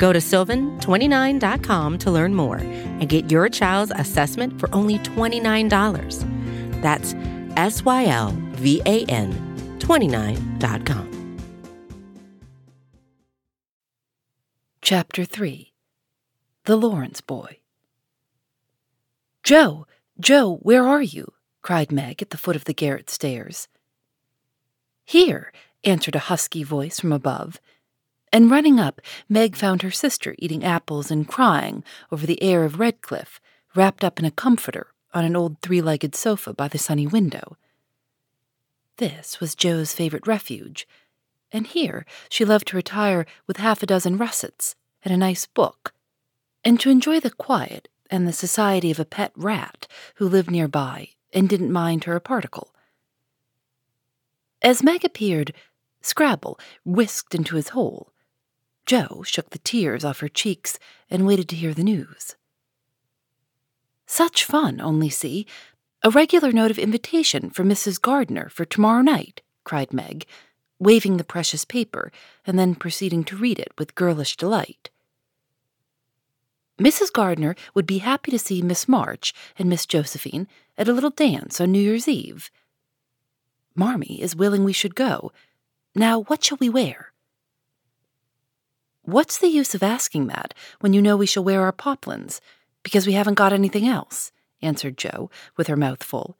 Go to sylvan29.com to learn more and get your child's assessment for only $29. That's S Y L V A N 29.com. Chapter 3 The Lawrence Boy. Jo, Jo, where are you? cried Meg at the foot of the garret stairs. Here, answered a husky voice from above, and running up, Meg found her sister eating apples and crying over the Heir of Redclyffe, wrapped up in a comforter on an old three legged sofa by the sunny window. This was Jo's favorite refuge, and here she loved to retire with half a dozen russets and a nice book, and to enjoy the quiet and the society of a pet rat who lived nearby and didn't mind her a particle. As Meg appeared, Scrabble whisked into his hole. Jo shook the tears off her cheeks and waited to hear the news. Such fun, only see. A regular note of invitation for Mrs. Gardiner for tomorrow night, cried Meg, waving the precious paper and then proceeding to read it with girlish delight. Mrs. Gardiner would be happy to see Miss March and Miss Josephine at a little dance on New Year's Eve. Marmee is willing we should go. Now, what shall we wear? What's the use of asking that when you know we shall wear our poplins, because we haven't got anything else? answered Jo, with her mouth full.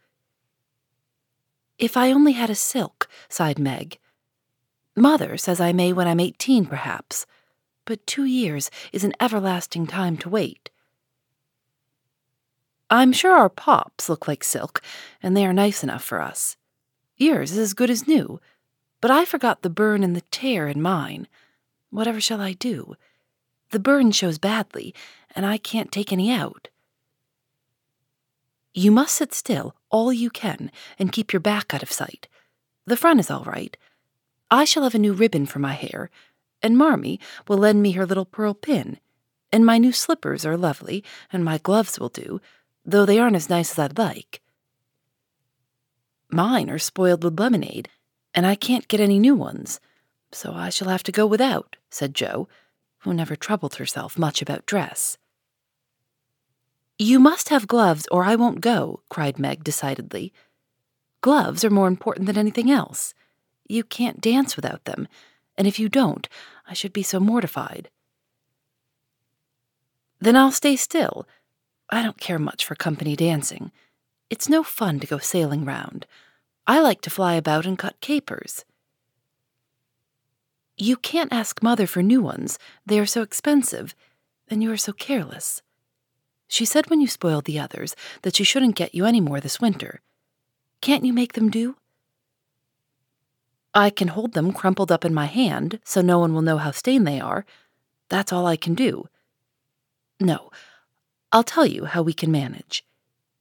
If I only had a silk, sighed Meg. Mother says I may when I'm eighteen, perhaps but two years is an everlasting time to wait. I'm sure our pops look like silk, and they are nice enough for us. Yours is as good as new, but I forgot the burn and the tear in mine. Whatever shall I do? The burn shows badly, and I can't take any out. You must sit still all you can and keep your back out of sight. The front is all right. I shall have a new ribbon for my hair, and Marmee will lend me her little pearl pin. And my new slippers are lovely, and my gloves will do, though they aren't as nice as I'd like. Mine are spoiled with lemonade, and I can't get any new ones, so I shall have to go without, said Jo, who never troubled herself much about dress. You must have gloves, or I won't go, cried Meg decidedly. Gloves are more important than anything else. You can't dance without them, and if you don't, I should be so mortified. Then I'll stay still. I don't care much for company dancing. It's no fun to go sailing round. I like to fly about and cut capers. You can't ask Mother for new ones. They are so expensive, and you are so careless. She said when you spoiled the others that she shouldn't get you any more this winter. Can't you make them do? I can hold them crumpled up in my hand so no one will know how stained they are. That's all I can do. No, I'll tell you how we can manage.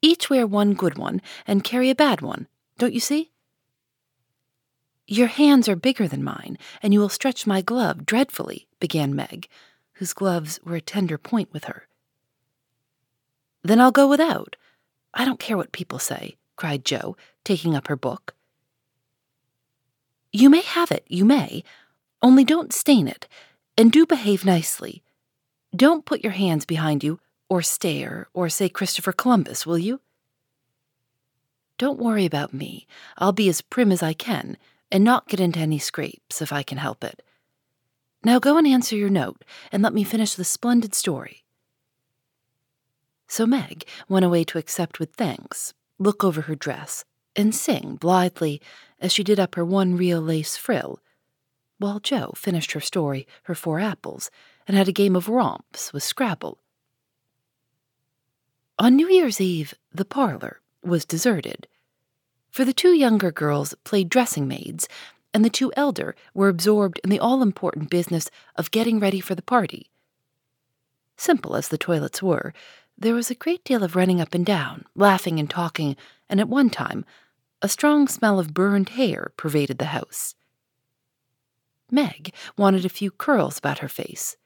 Each wear one good one and carry a bad one, don't you see? Your hands are bigger than mine, and you will stretch my glove dreadfully, began Meg, whose gloves were a tender point with her. Then I'll go without. I don't care what people say, cried Jo, taking up her book. You may have it, you may, only don't stain it, and do behave nicely. Don't put your hands behind you, or stare, or say Christopher Columbus, will you? Don't worry about me. I'll be as prim as I can, and not get into any scrapes if I can help it. Now go and answer your note, and let me finish the splendid story. So Meg went away to accept with thanks, look over her dress, and sing blithely as she did up her one real lace frill, while Jo finished her story, her four apples, and had a game of romps with Scrabble. On New Year's Eve, the parlor was deserted, for the two younger girls played dressing maids, and the two elder were absorbed in the all important business of getting ready for the party. Simple as the toilets were, There was a great deal of running up and down, laughing and talking, and at one time, a strong smell of burned hair pervaded the house. Meg wanted a few curls about her face,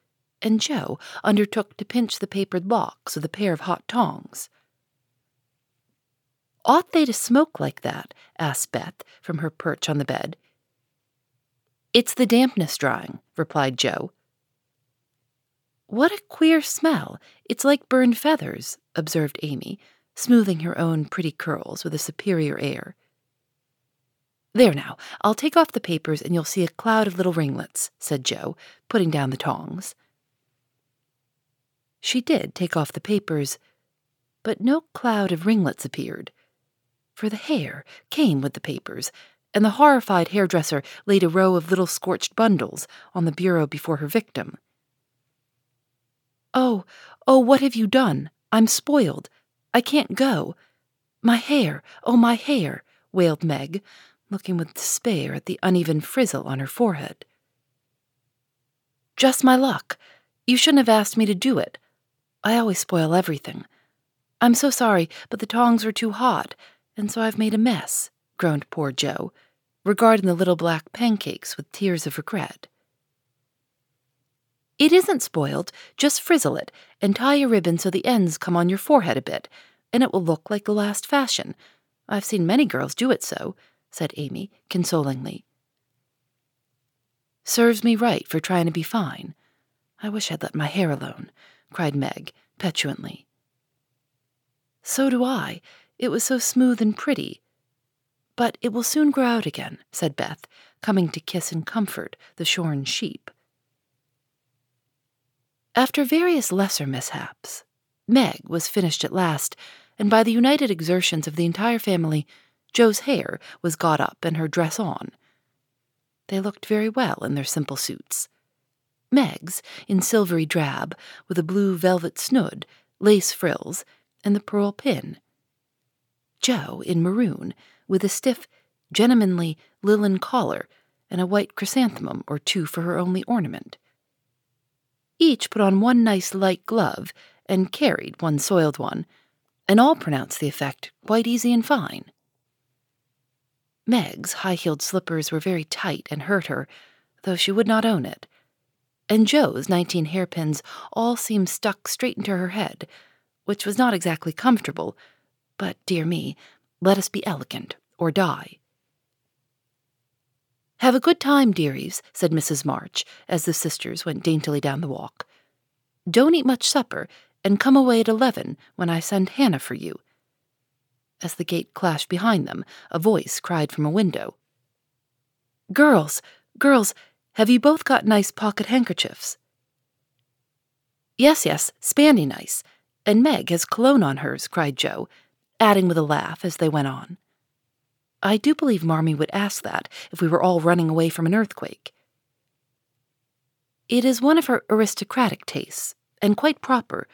and Jo undertook to pinch the papered locks with a pair of hot tongs. Ought they to smoke like that? asked Beth from her perch on the bed. It's the dampness drying, replied Jo. What a queer smell! It's like burned feathers, observed Amy, smoothing her own pretty curls with a superior air. There now, I'll take off the papers and you'll see a cloud of little ringlets, said Jo, putting down the tongs. She did take off the papers, but no cloud of ringlets appeared, for the hair came with the papers, and the horrified hairdresser laid a row of little scorched bundles on the bureau before her victim. Oh, oh, what have you done? I'm spoiled. I can't go. My hair, oh, my hair, wailed Meg, looking with despair at the uneven frizzle on her forehead. Just my luck. You shouldn't have asked me to do it. I always spoil everything. I'm so sorry, but the tongs were too hot, and so I've made a mess, groaned poor Jo, regarding the little black pancakes with tears of regret. It isn't spoiled, just frizzle it, and tie a ribbon so the ends come on your forehead a bit, and it will look like the last fashion. I've seen many girls do it so said Amy, consolingly. Serves me right for trying to be fine. I wish I'd let my hair alone, cried Meg, petulantly. So do I. It was so smooth and pretty. But it will soon grow out again, said Beth, coming to kiss and comfort the shorn sheep. After various lesser mishaps, Meg was finished at last, and by the united exertions of the entire family, Jo's hair was got up and her dress on. They looked very well in their simple suits. Meg's in silvery drab, with a blue velvet snood, lace frills, and the pearl pin. Jo in maroon, with a stiff, gentlemanly linen collar and a white chrysanthemum or two for her only ornament. Each put on one nice light glove and carried one soiled one, and all pronounced the effect quite easy and fine. Meg's high heeled slippers were very tight and hurt her, though she would not own it. And Jo's nineteen hairpins all seemed stuck straight into her head, which was not exactly comfortable, but, dear me, let us be elegant or die. Have a good time, dearies, said Mrs. March as the sisters went daintily down the walk. Don't eat much supper, and come away at eleven when I send Hannah for you. As the gate clashed behind them, a voice cried from a window. Girls, girls, have you both got nice pocket handkerchiefs? Yes, yes, spandy nice. And Meg has cologne on hers, cried Jo, adding with a laugh as they went on. I do believe Marmee would ask that if we were all running away from an earthquake. It is one of her aristocratic tastes, and quite proper,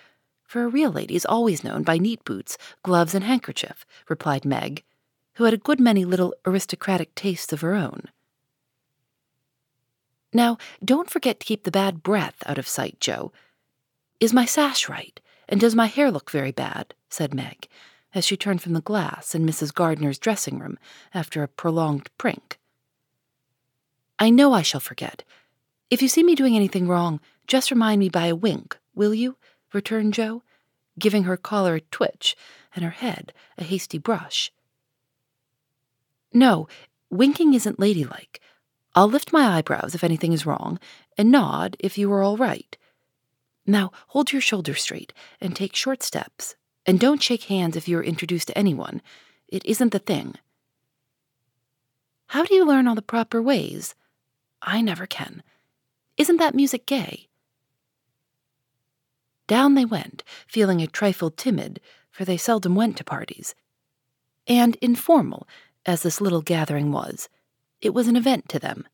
for a real lady is always known by neat boots, gloves, and handkerchief, replied Meg, who had a good many little aristocratic tastes of her own. Now, don't forget to keep the bad breath out of sight, Jo. Is my sash right, and does my hair look very bad? said Meg, as she turned from the glass in Mrs. Gardiner's dressing room after a prolonged prink. I know I shall forget. If you see me doing anything wrong, just remind me by a wink, will you? returned Jo, giving her collar a twitch and her head a hasty brush. No, winking isn't ladylike. I'll lift my eyebrows if anything is wrong, and nod if you are all right. Now hold your shoulders straight and take short steps, and don't shake hands if you are introduced to anyone. It isn't the thing. How do you learn all the proper ways? I never can. Isn't that music gay? Down they went, feeling a trifle timid, for they seldom went to parties. And informal, as this little gathering was, it was an event to them.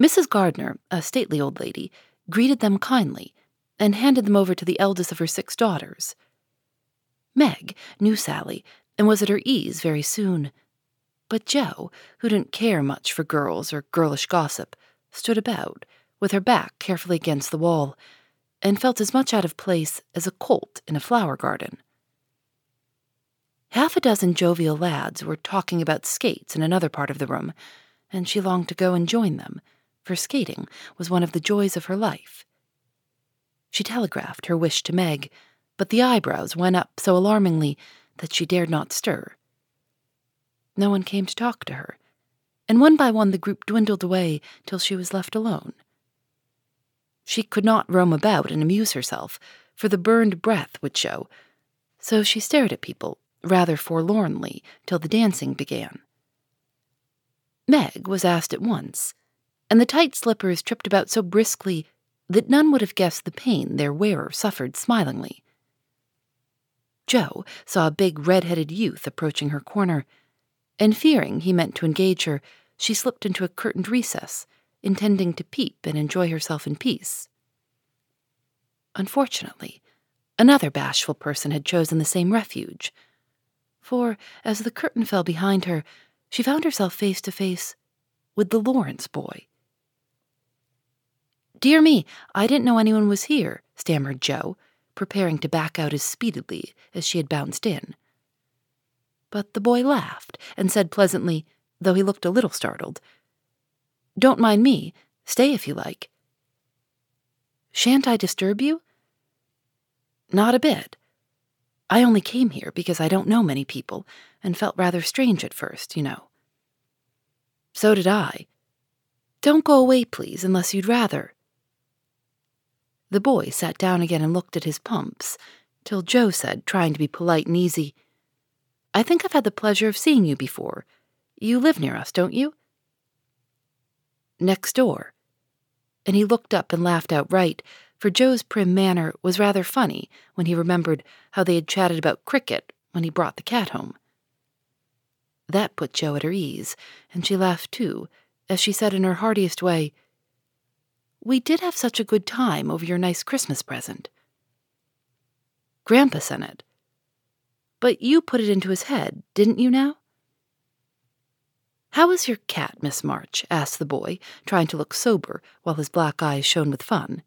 Mrs. Gardiner, a stately old lady, greeted them kindly and handed them over to the eldest of her six daughters. Meg knew Sally and was at her ease very soon. But Jo, who didn't care much for girls or girlish gossip, stood about, with her back carefully against the wall, and felt as much out of place as a colt in a flower garden. Half a dozen jovial lads were talking about skates in another part of the room, and she longed to go and join them, for skating was one of the joys of her life. She telegraphed her wish to Meg, but the eyebrows went up so alarmingly that she dared not stir. No one came to talk to her, and one by one the group dwindled away till she was left alone. She could not roam about and amuse herself, for the burned breath would show, so she stared at people rather forlornly till the dancing began. Meg was asked at once, and the tight slippers tripped about so briskly that none would have guessed the pain their wearer suffered smilingly. Jo saw a big red headed youth approaching her corner, and fearing he meant to engage her, she slipped into a curtained recess, intending to peep and enjoy herself in peace. Unfortunately, another bashful person had chosen the same refuge, for as the curtain fell behind her, she found herself face to face with the Lawrence boy. Dear me, I didn't know anyone was here, stammered Jo, preparing to back out as speedily as she had bounced in. But the boy laughed and said pleasantly, though he looked a little startled, Don't mind me. Stay if you like. Shan't I disturb you? Not a bit. I only came here because I don't know many people and felt rather strange at first, you know. So did I. Don't go away, please, unless you'd rather. The boy sat down again and looked at his pumps, till Jo said, trying to be polite and easy, I think I've had the pleasure of seeing you before. You live near us, don't you? Next door. And he looked up and laughed outright, for Jo's prim manner was rather funny when he remembered how they had chatted about cricket when he brought the cat home. That put Jo at her ease, and she laughed too, as she said in her heartiest way, we did have such a good time over your nice Christmas present. Grandpa sent it. But you put it into his head, didn't you now? How is your cat, Miss March? asked the boy, trying to look sober while his black eyes shone with fun.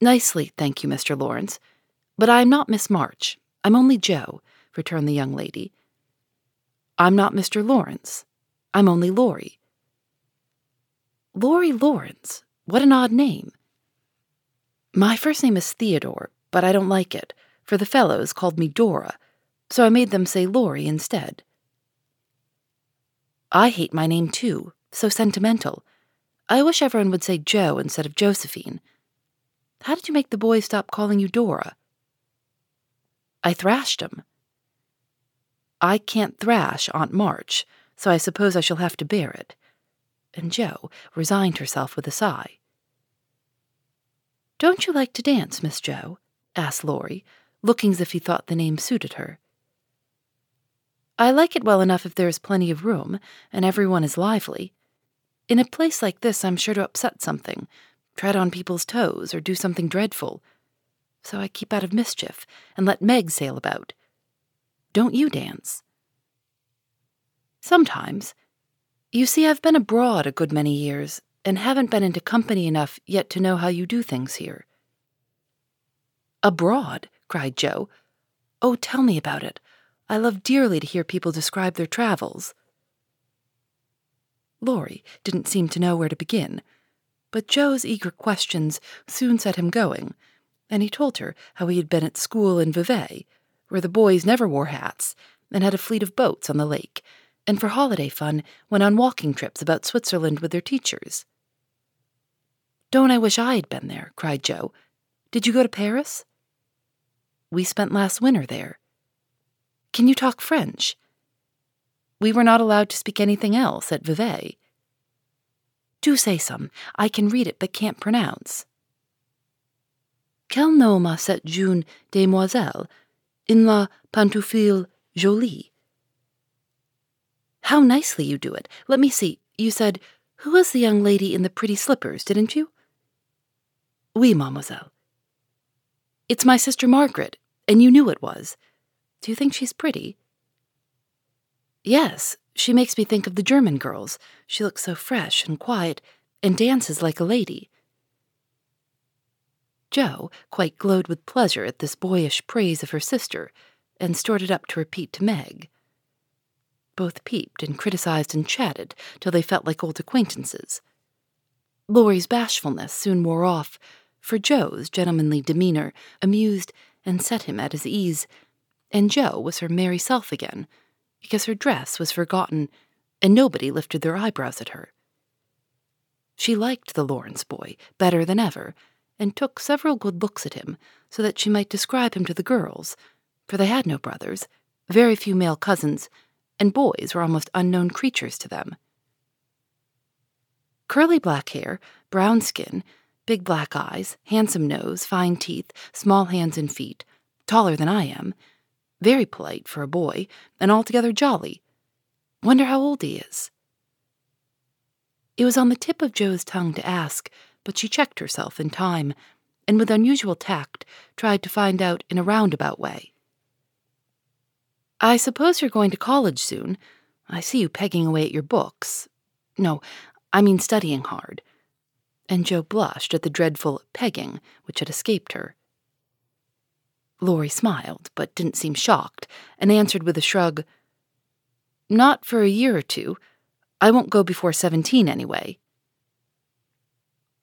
Nicely, thank you, Mr. Lawrence. But I am not Miss March. I'm only Jo, returned the young lady. I'm not Mr. Lawrence. I'm only Laurie. Laurie Lawrence. What an odd name. My first name is Theodore, but I don't like it, for the fellows called me Dora, so I made them say Laurie instead. I hate my name too, so sentimental. I wish everyone would say Jo instead of Josephine. How did you make the boys stop calling you Dora? I thrashed 'em. I can't thrash Aunt March, so I suppose I shall have to bear it and Jo resigned herself with a sigh. Don't you like to dance, Miss Jo? asked Laurie, looking as if he thought the name suited her. I like it well enough if there is plenty of room and everyone is lively. In a place like this, I'm sure to upset something, tread on people's toes, or do something dreadful. So I keep out of mischief and let Meg sail about. Don't you dance? Sometimes, you see, I've been abroad a good many years, and haven't been into company enough yet to know how you do things here. Abroad? cried Jo. Oh, tell me about it. I love dearly to hear people describe their travels. Laurie didn't seem to know where to begin, but Jo's eager questions soon set him going, and he told her how he had been at school in Vevey, where the boys never wore hats, and had a fleet of boats on the lake, and for holiday fun went on walking trips about Switzerland with their teachers. Don't I wish I had been there, cried Jo. Did you go to Paris? We spent last winter there. Can you talk French? We were not allowed to speak anything else at Vevey. Do say some. I can read it but can't pronounce. Quel nom a cette jeune demoiselle in la pantoufle jolie? How nicely you do it. Let me see. You said, Who was the young lady in the pretty slippers, didn't you? Oui, mademoiselle. It's my sister Margaret, and you knew it was. Do you think she's pretty? Yes, she makes me think of the German girls. She looks so fresh and quiet, and dances like a lady. Jo quite glowed with pleasure at this boyish praise of her sister and stored it up to repeat to Meg. Both peeped and criticized and chatted till they felt like old acquaintances. Laurie's bashfulness soon wore off, for Jo's gentlemanly demeanor amused and set him at his ease, and Jo was her merry self again, because her dress was forgotten and nobody lifted their eyebrows at her. She liked the Lawrence boy better than ever, and took several good looks at him so that she might describe him to the girls, for they had no brothers, very few male cousins, and boys were almost unknown creatures to them. Curly black hair, brown skin, big black eyes, handsome nose, fine teeth, small hands and feet, taller than I am, very polite for a boy, and altogether jolly. Wonder how old he is. It was on the tip of Jo's tongue to ask, but she checked herself in time, and with unusual tact tried to find out in a roundabout way. I suppose you're going to college soon. I see you pegging away at your books. No, I mean studying hard. And Jo blushed at the dreadful pegging which had escaped her. Laurie smiled, but didn't seem shocked, and answered with a shrug Not for a year or two. I won't go before seventeen, anyway.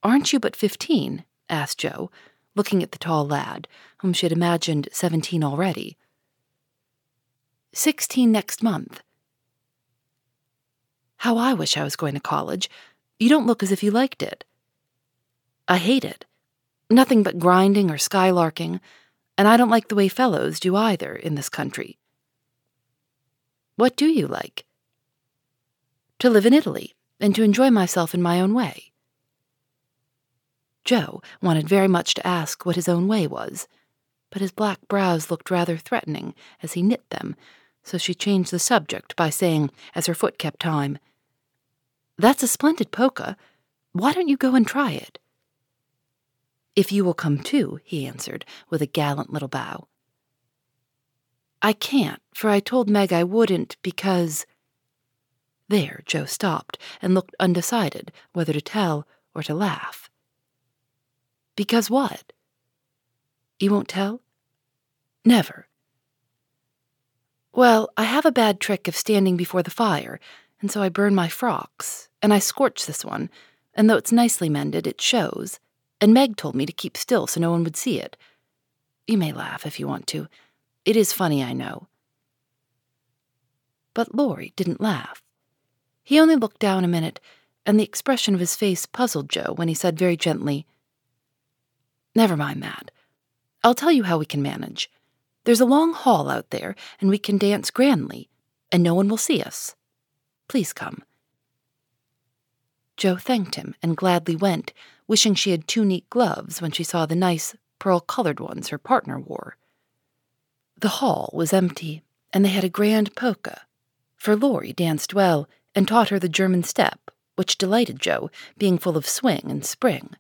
Aren't you but fifteen? asked Jo, looking at the tall lad, whom she had imagined seventeen already. Sixteen next month. How I wish I was going to college. You don't look as if you liked it. I hate it. Nothing but grinding or skylarking, and I don't like the way fellows do either in this country. What do you like? To live in Italy and to enjoy myself in my own way. Jo wanted very much to ask what his own way was, but his black brows looked rather threatening as he knit them, so she changed the subject by saying, as her foot kept time, That's a splendid polka. Why don't you go and try it? If you will come too, he answered, with a gallant little bow. I can't, for I told Meg I wouldn't because. There, Jo stopped and looked undecided whether to tell or to laugh. Because what? You won't tell? Never. Well, I have a bad trick of standing before the fire, and so I burn my frocks, and I scorch this one, and though it's nicely mended, it shows, and Meg told me to keep still so no one would see it. You may laugh if you want to. It is funny, I know. But Laurie didn't laugh. He only looked down a minute, and the expression of his face puzzled Jo when he said very gently, Never mind that. I'll tell you how we can manage. There's a long hall out there, and we can dance grandly, and no one will see us. Please come. Jo thanked him and gladly went, wishing she had two neat gloves when she saw the nice, pearl colored ones her partner wore. The hall was empty, and they had a grand polka, for Laurie danced well and taught her the German step, which delighted Jo, being full of swing and spring.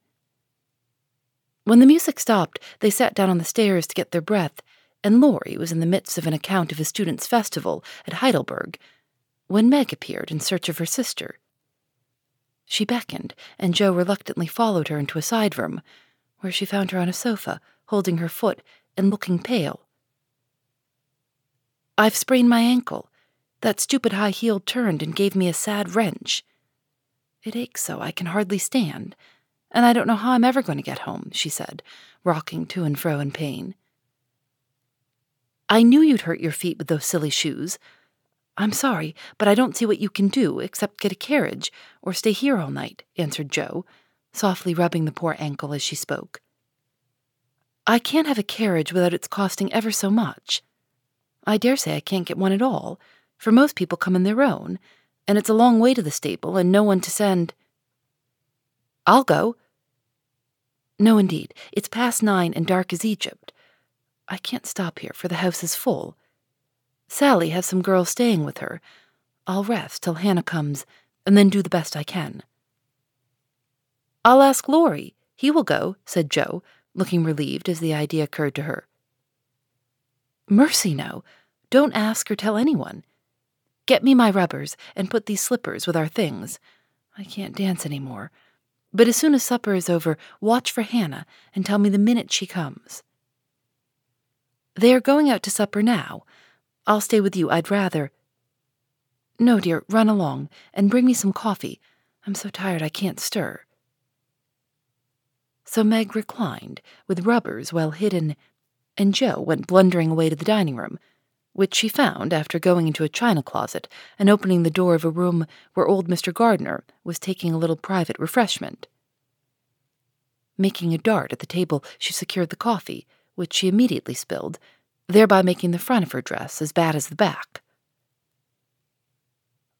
When the music stopped, they sat down on the stairs to get their breath, and Laurie was in the midst of an account of a students' festival at Heidelberg when Meg appeared in search of her sister. She beckoned, and Jo reluctantly followed her into a side room, where she found her on a sofa, holding her foot and looking pale. I've sprained my ankle. That stupid high heel turned and gave me a sad wrench. It aches so I can hardly stand and I don't know how I'm ever going to get home, she said, rocking to and fro in pain. I knew you'd hurt your feet with those silly shoes. I'm sorry, but I don't see what you can do except get a carriage or stay here all night, answered Jo, softly rubbing the poor ankle as she spoke. I can't have a carriage without its costing ever so much. I dare say I can't get one at all, for most people come in their own, and it's a long way to the stable and no one to send. I'll go, no, indeed. It's past nine and dark as Egypt. I can't stop here, for the house is full. Sally has some girls staying with her. I'll rest till Hannah comes, and then do the best I can. I'll ask Laurie. He will go, said Jo, looking relieved as the idea occurred to her. Mercy, no. Don't ask or tell anyone. Get me my rubbers and put these slippers with our things. I can't dance any more. But as soon as supper is over, watch for Hannah and tell me the minute she comes. They are going out to supper now. I'll stay with you, I'd rather. No, dear, run along and bring me some coffee. I'm so tired I can't stir. So Meg reclined, with rubbers well hidden, and Jo went blundering away to the dining room, which she found after going into a china closet and opening the door of a room where old Mr. Gardiner was taking a little private refreshment. Making a dart at the table, she secured the coffee, which she immediately spilled, thereby making the front of her dress as bad as the back.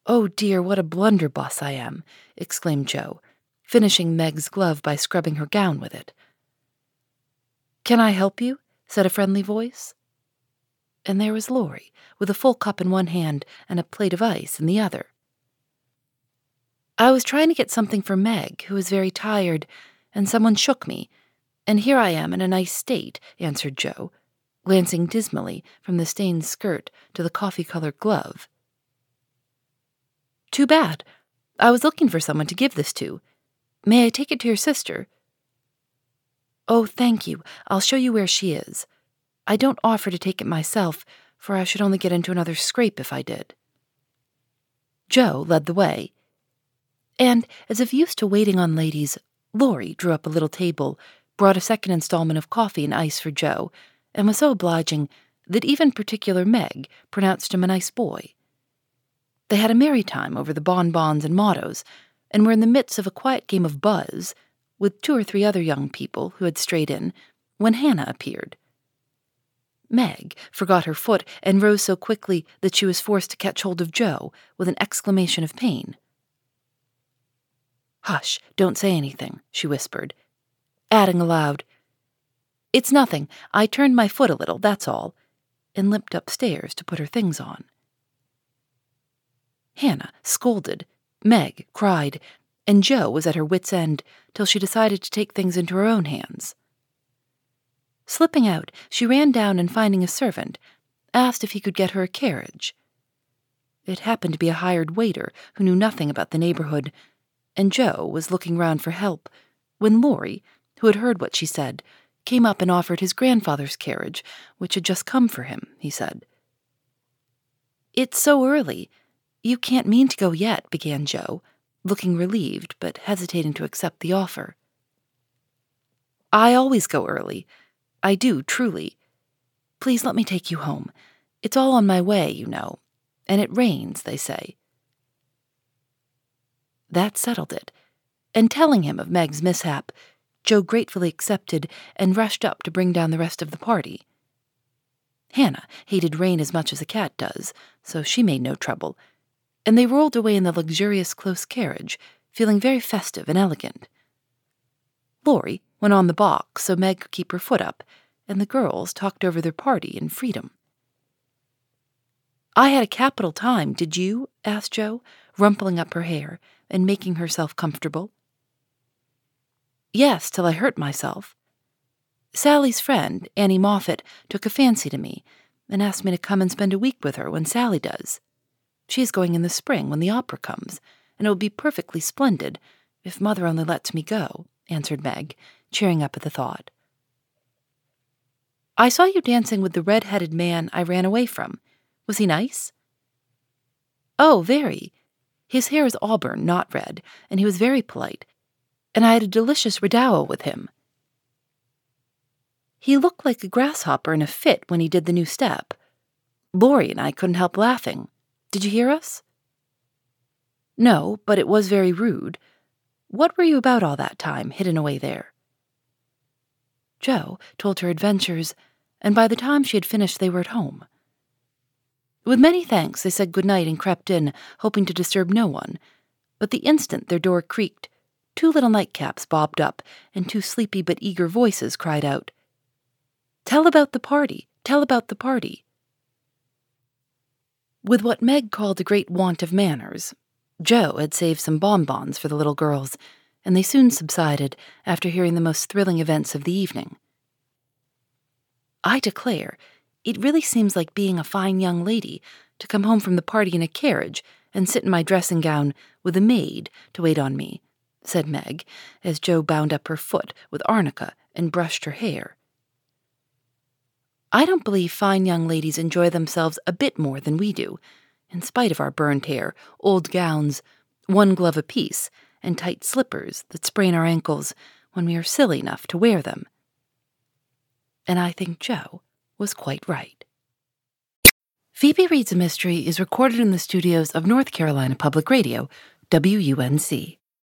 Oh dear, what a blunderbuss I am, exclaimed Jo, finishing Meg's glove by scrubbing her gown with it. Can I help you? said a friendly voice. And there was Laurie, with a full cup in one hand and a plate of ice in the other. I was trying to get something for Meg, who was very tired, and someone shook me, and here I am in a nice state, answered Jo, glancing dismally from the stained skirt to the coffee colored glove. Too bad. I was looking for someone to give this to. May I take it to your sister? Oh, thank you. I'll show you where she is. I don't offer to take it myself, for I should only get into another scrape if I did. Jo led the way. And, as if used to waiting on ladies, Laurie drew up a little table, brought a second installment of coffee and ice for Jo, and was so obliging that even particular Meg pronounced him a nice boy. They had a merry time over the bonbons and mottos, and were in the midst of a quiet game of buzz with two or three other young people who had strayed in when Hannah appeared. Meg forgot her foot and rose so quickly that she was forced to catch hold of Jo with an exclamation of pain. Hush, don't say anything, she whispered, adding aloud, It's nothing. I turned my foot a little, that's all, and limped upstairs to put her things on. Hannah scolded, Meg cried, and Jo was at her wits' end till she decided to take things into her own hands. Slipping out, she ran down and finding a servant, asked if he could get her a carriage. It happened to be a hired waiter who knew nothing about the neighborhood, and Jo was looking round for help when Laurie, who had heard what she said, came up and offered his grandfather's carriage, which had just come for him, he said. It's so early. You can't mean to go yet, began Jo, looking relieved but hesitating to accept the offer. I always go early. I do, truly. Please let me take you home. It's all on my way, you know, and it rains, they say. That settled it, and telling him of Meg's mishap, Jo gratefully accepted and rushed up to bring down the rest of the party. Hannah hated rain as much as a cat does, so she made no trouble and they rolled away in the luxurious close carriage, feeling very festive and elegant. Laurie went on the box so Meg could keep her foot up, and the girls talked over their party in freedom. I had a capital time, did you? asked Jo, rumpling up her hair and making herself comfortable. Yes, till I hurt myself. Sally's friend, Annie Moffat, took a fancy to me and asked me to come and spend a week with her when Sally does. She is going in the spring when the opera comes, and it will be perfectly splendid if Mother only lets me go, answered Meg, cheering up at the thought. I saw you dancing with the red headed man I ran away from. Was he nice? Oh, very. His hair is auburn, not red, and he was very polite, and I had a delicious redowa with him. He looked like a grasshopper in a fit when he did the new step. Laurie and I couldn't help laughing. Did you hear us? No, but it was very rude. What were you about all that time, hidden away there? Jo told her adventures, and by the time she had finished, they were at home. With many thanks, they said good night and crept in, hoping to disturb no one. But the instant their door creaked, two little nightcaps bobbed up, and two sleepy but eager voices cried out, Tell about the party! Tell about the party! With what Meg called a great want of manners, Jo had saved some bonbons for the little girls, and they soon subsided after hearing the most thrilling events of the evening. I declare, it really seems like being a fine young lady to come home from the party in a carriage and sit in my dressing gown with a maid to wait on me, said Meg, as Jo bound up her foot with arnica and brushed her hair. I don't believe fine young ladies enjoy themselves a bit more than we do, in spite of our burned hair, old gowns, one glove apiece, and tight slippers that sprain our ankles when we are silly enough to wear them. And I think Jo was quite right. Phoebe Reads a Mystery is recorded in the studios of North Carolina Public Radio, WUNC.